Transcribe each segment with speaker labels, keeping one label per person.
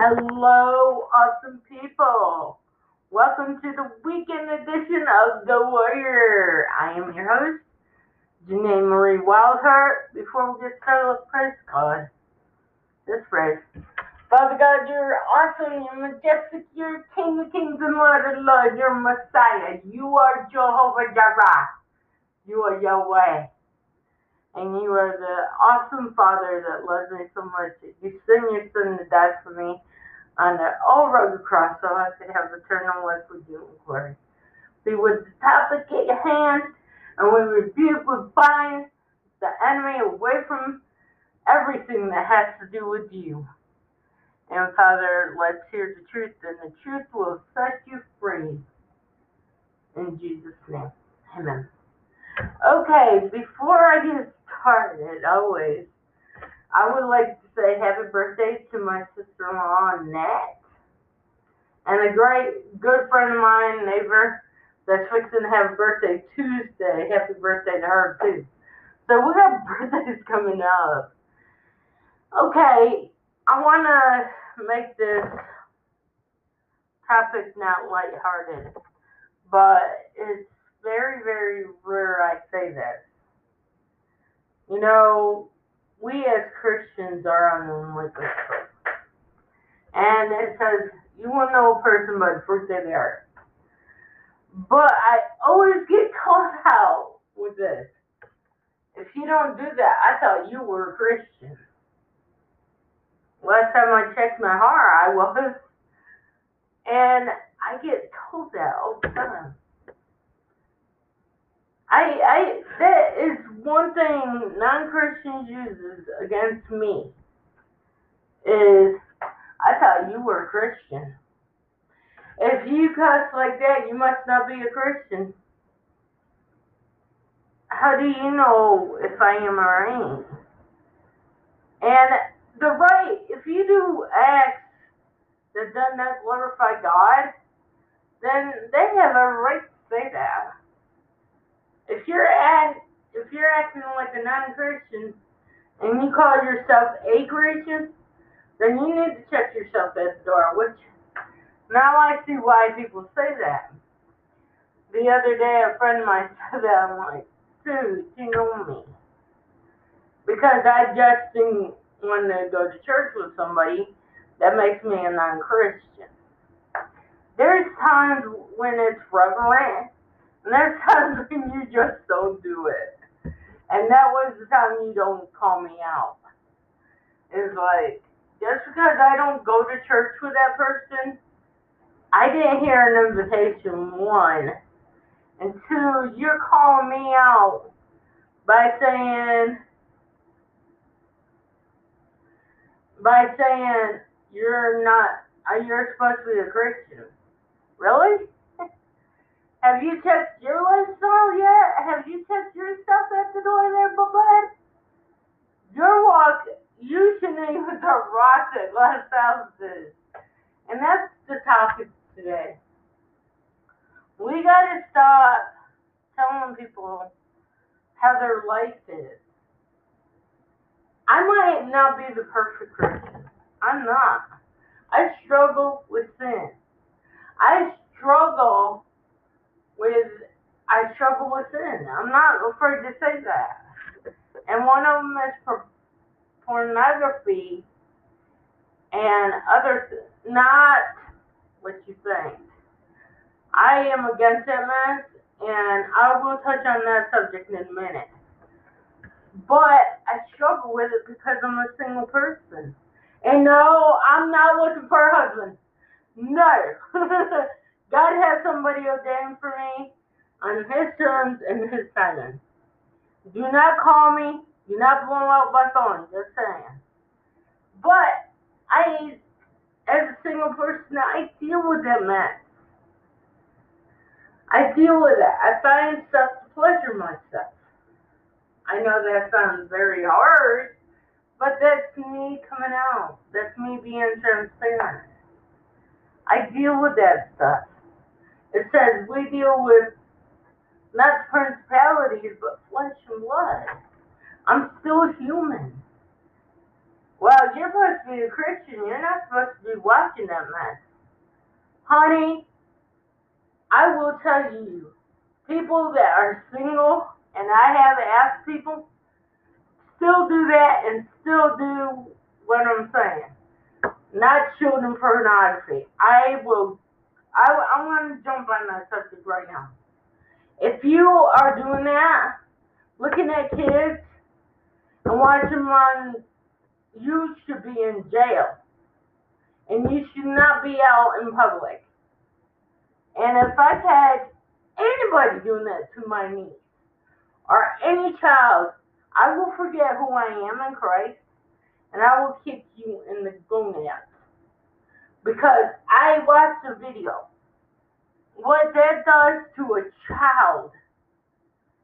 Speaker 1: Hello, awesome people. Welcome to the weekend edition of The Warrior. I am your host, Janae Marie Wildheart. Before we get started, let's praise God. Let's pray. Father God, you're awesome, you're majestic, you're King of kings and Lord of lords, you're Messiah. You are Jehovah Jireh. You are Yahweh. And you are the awesome Father that loves me so much. You sent your Son to die for me on the old rugged cross so I could have eternal life with you in glory. We would deprecate your hand and we rebuke, we bind the enemy away from everything that has to do with you. And Father, let's hear the truth, and the truth will set you free. In Jesus' name, amen. Okay, before I get started, always, I would like to say happy birthday to my sister-in-law, Annette, and a great good friend of mine, neighbor, that's fixing to have a birthday Tuesday. Happy birthday to her, too. So we got birthdays coming up. Okay, I want to make this topic not lighthearted, but it's very, very rare I say this. You know, we as Christians are on the liquor store. And it says, you will know a person by the fruit they are. But I always get caught out with this. If you don't do that, I thought you were a Christian. Last time I checked my heart, I was. And I get told that all the time. I, I, that is one thing non-Christians uses against me. Is I thought you were a Christian. If you cuss like that, you must not be a Christian. How do you know if I am or ain't? And the right, if you do acts that does not glorify God, then they have a right to say that. If you're act, if you're acting like a non-Christian and you call yourself a Christian, then you need to check yourself at the door. Which now I see why people say that. The other day, a friend of mine said that. I'm like, dude, you know me. Because I just didn't want to go to church with somebody that makes me a non-Christian. There's times when it's relevant and there's times when you just don't do it. And that was the time you don't call me out. It's like, just because I don't go to church with that person, I didn't hear an invitation, one. And two, you're calling me out by saying, by saying you're not, uh, you're supposed to be a Christian. Really? Have you checked your lifestyle yet? Have you checked your stuff at the door there, bud? Your walk usually with a rock at glass houses. And that's the topic today. We gotta stop telling people how their life is. I might not be the perfect Christian. I'm not. I struggle with sin. I struggle with I struggle with sin. I'm not afraid to say that. And one of them is pornography and other not what you think. I am against mess, and I will touch on that subject in a minute. But I struggle with it because I'm a single person. And no, I'm not looking for a husband. No. God has somebody ordained for me on his terms and his timing. Do not call me. Do not blow out my phone. Just saying. But I, as a single person, I deal with that mess. I deal with it. I find stuff to pleasure myself. I know that sounds very hard, but that's me coming out. That's me being transparent. I deal with that stuff. It says we deal with not principalities, but flesh and blood. I'm still human. Well, you're supposed to be a Christian. You're not supposed to be watching that mess. Honey, I will tell you, people that are single, and I have asked people, still do that and still do what I'm saying. Not children pornography. I will, I, I want to jump on that subject right now. If you are doing that, looking at kids and watching them on, you should be in jail. And you should not be out in public. And if I've had anybody doing that to my niece or any child, I will forget who I am in Christ and I will kick you in the gonads. Because I watched the video. What that does to a child.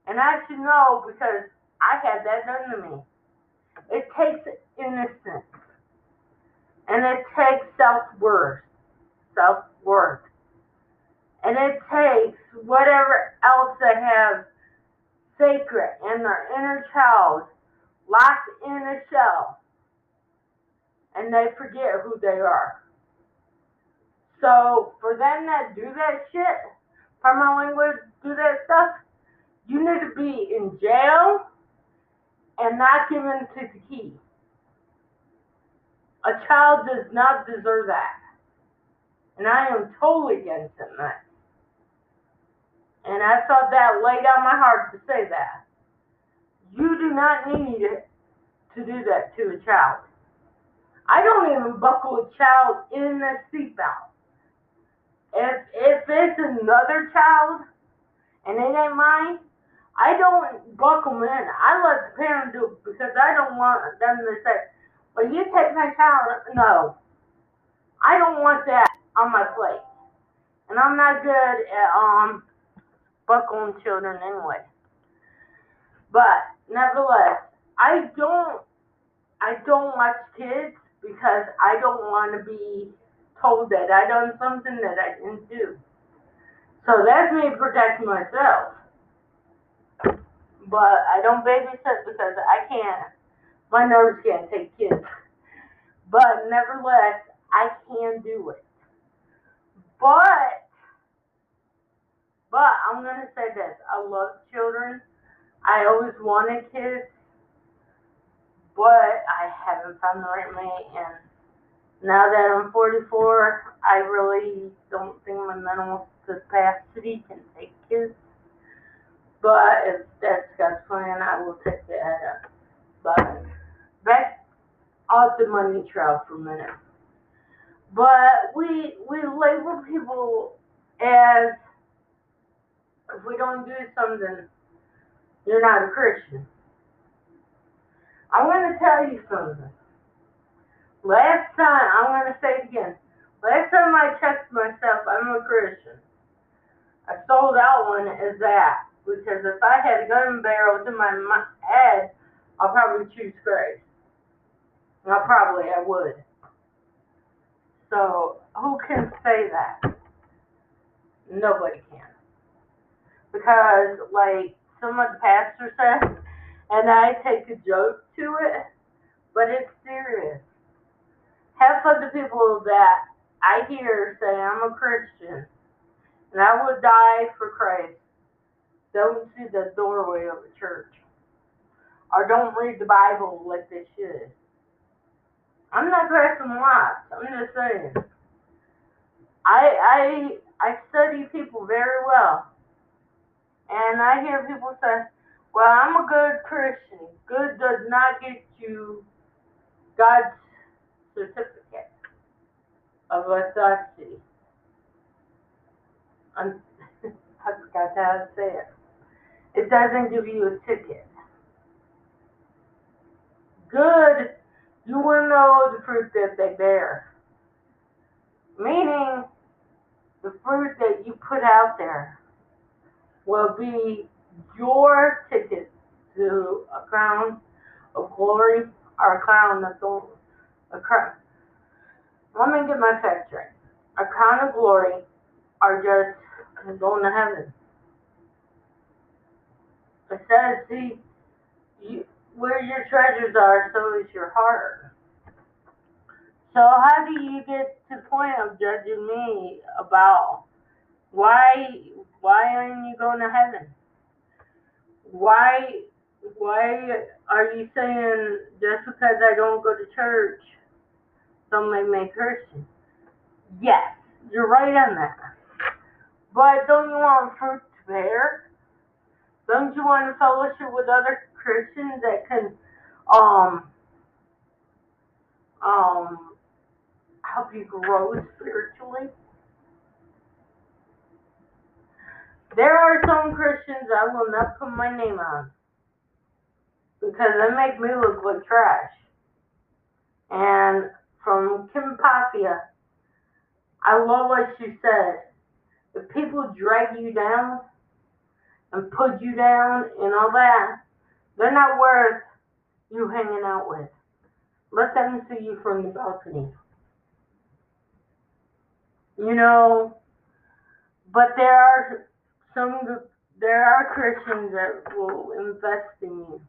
Speaker 1: And I should know because I had that done to me. It takes innocence. And it takes self worth. Self worth. And it takes whatever else they have sacred in their inner child locked in a shell. And they forget who they are. So for them that do that shit, my language, do that stuff, you need to be in jail and not given to the key. A child does not deserve that. And I am totally against it, man. And I felt that laid on my heart to say that. You do not need it to do that to a child. I don't even buckle a child in a seatbelt. If if it's another child and it ain't mine, I don't buckle them in. I let the parent do it because I don't want them to say, "Well, you take my child." No, I don't want that on my plate, and I'm not good at um buckling children anyway. But nevertheless, I don't I don't watch kids because I don't want to be told that I done something that I didn't do. So that's me protecting myself. But I don't babysit because I can't. My nerves can't take kids. But nevertheless, I can do it. But but I'm gonna say this: I love children. I always wanted kids, but I haven't found the right mate. And now that I'm 44, I really don't think my mental capacity can take kids. But if that's God's plan, I will take that up. But back off the money trail for a minute. But we we label people as if we don't do something, you're not a Christian. I'm going to tell you something. Last time, I'm going to say it again. Last time I checked myself, I'm a Christian. I sold out one as that because if I had a gun barrel to my head, I'll probably choose grace. Well, probably I would. So who can say that? Nobody can because like some of the pastor said, and I take a joke to it, but it's serious. Half of the people that I hear say I'm a Christian and I will die for Christ don't see the doorway of a church or don't read the Bible like they should. I'm not cracking lots. I'm just saying. I I I study people very well. And I hear people say, well, I'm a good Christian. Good does not get you God's certificate of authority. I'm, I forgot how to say it. It doesn't give you a ticket. Good, you will know the fruit that they bear. Meaning, the fruit that you put out there will be your ticket to a crown of glory or a crown of gold. A crown. Let get my facts right. A crown of glory are just going to heaven. It says, see, you, where your treasures are, so is your heart. So how do you get to the point of judging me about why why aren't you going to heaven? Why why are you saying just because I don't go to church, don't make me Yes, you're right on that. But don't you want fruit to bear? Don't you want to fellowship with other Christians that can um um help you grow spiritually? There are some Christians I will not put my name on because they make me look like trash. And from Kim Papia, I love what she said. If people drag you down and put you down and all that, they're not worth you hanging out with. Let them see you from the balcony. You know, but there are some there are Christians that will invest in you.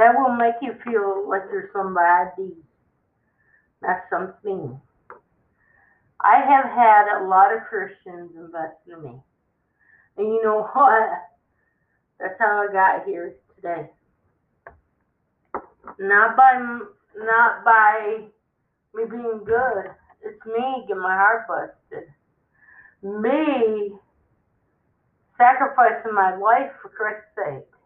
Speaker 1: That will make you feel like you're somebody, not something. I have had a lot of Christians invest in me. And you know what? That's how I got here today. Not by not by me being good. It's me getting my heart busted. Me sacrificing my life for Christ's sake.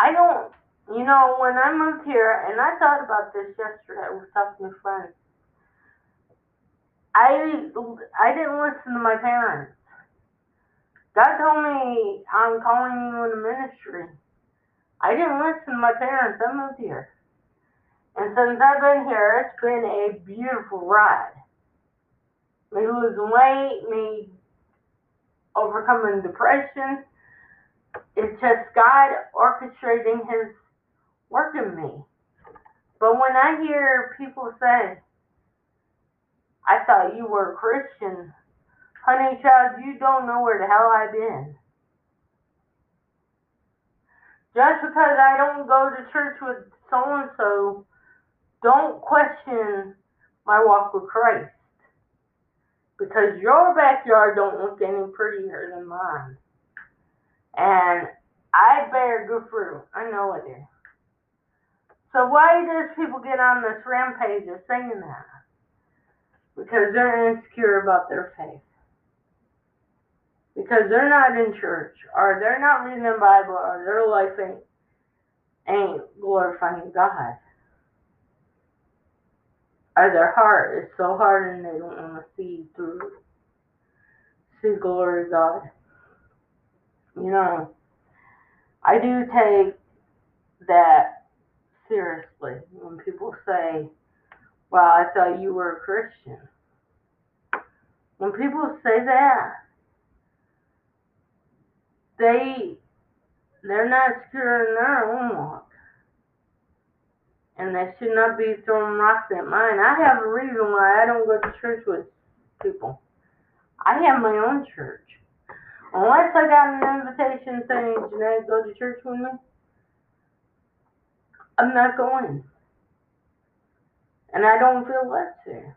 Speaker 1: I don't, you know, when I moved here, and I thought about this yesterday, I was talking to friends. I I didn't listen to my parents. God told me I'm calling you in the ministry. I didn't listen to my parents. I moved here. And since I've been here, it's been a beautiful ride. Me losing weight, me overcoming depression. It's just God orchestrating His work in me. But when I hear people say, I thought you were a Christian, honey child, you don't know where the hell I've been. Just because I don't go to church with so and so, don't question my walk with Christ because your backyard don't look any prettier than mine. And I bear good fruit. I know it is. So why does people get on this rampage of saying that? Because they're insecure about their faith. Because they're not in church, or they're not reading the Bible, or their life ain't, ain't glorifying God or their heart is so hard and they don't want to see through see glory of God. You know, I do take that seriously when people say, Well, I thought you were a Christian. When people say that, they they're not secure in their own walk and they should not be throwing rocks at mine. I have a reason why I don't go to church with people. I have my own church. Unless I got an invitation saying, Jeanette, go to church with me, I'm not going. And I don't feel left there.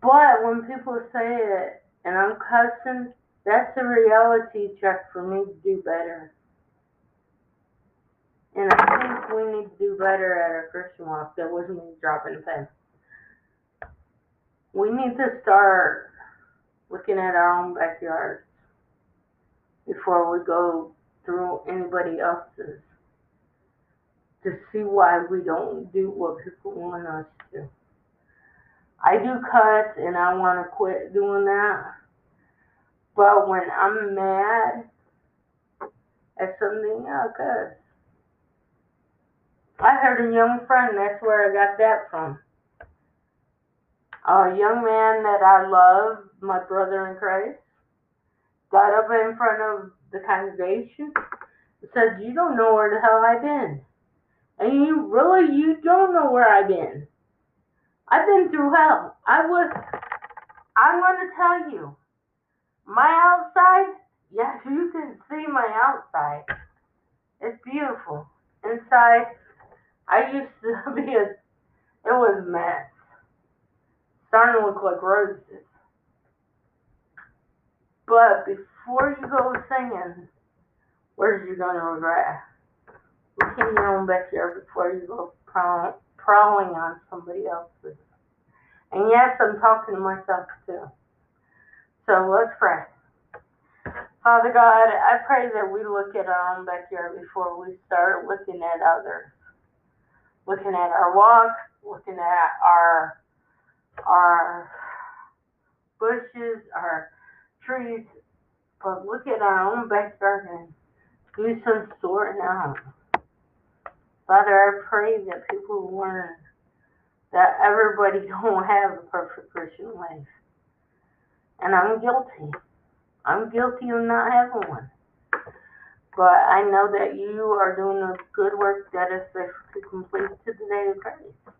Speaker 1: But when people say it and I'm cussing, that's a reality check for me to do better. And I think we need to do better at our Christian walk. That wasn't me dropping a pen. We need to start looking at our own backyards before we go through anybody else's to see why we don't do what people want us to. I do cuts and I want to quit doing that. But when I'm mad at something, I'll cuss. I heard a young friend, that's where I got that from. A young man that I love, my brother in Christ, got up in front of the congregation and said, You don't know where the hell I've been. And you really, you don't know where I've been. I've been through hell. I was, I'm going to tell you, my outside, yes, you can see my outside. It's beautiful. Inside, I used to be a, it was mess. Starting to look like roses. But before you go singing, where's you gonna regret? Look in your own backyard before you go prow- prowling on somebody else's. And yes, I'm talking to myself too. So let's pray. Father God, I pray that we look at our own backyard before we start looking at others. Looking at our walk, looking at our our bushes, our trees, but look at our own backyard and do some sorting out. Father, I pray that people learn that everybody don't have a perfect Christian life. And I'm guilty. I'm guilty of not having one. But I know that you are doing a good work that is faithful to complete to the day of grace.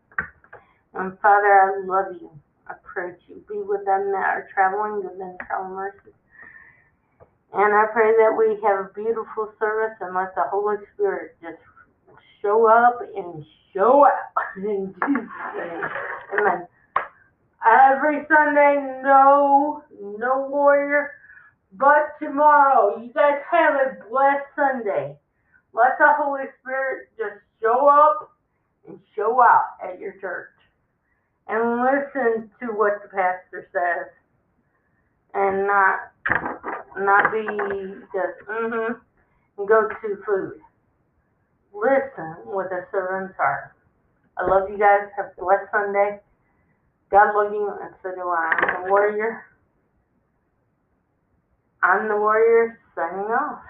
Speaker 1: And Father, I love you. I pray that you be with them that are traveling, give them travel mercy. And I pray that we have a beautiful service and let the Holy Spirit just show up and show up in Jesus' name. Amen. Every Sunday, no, no warrior. But tomorrow, you guys have a blessed Sunday. Let the Holy Spirit just show up and show out at your church. And listen to what the pastor says. And not not be just mm-hmm and go to food. Listen with a servant's heart. I love you guys. Have a blessed Sunday. God love you, and so do I. I'm the warrior. I'm the warrior signing off.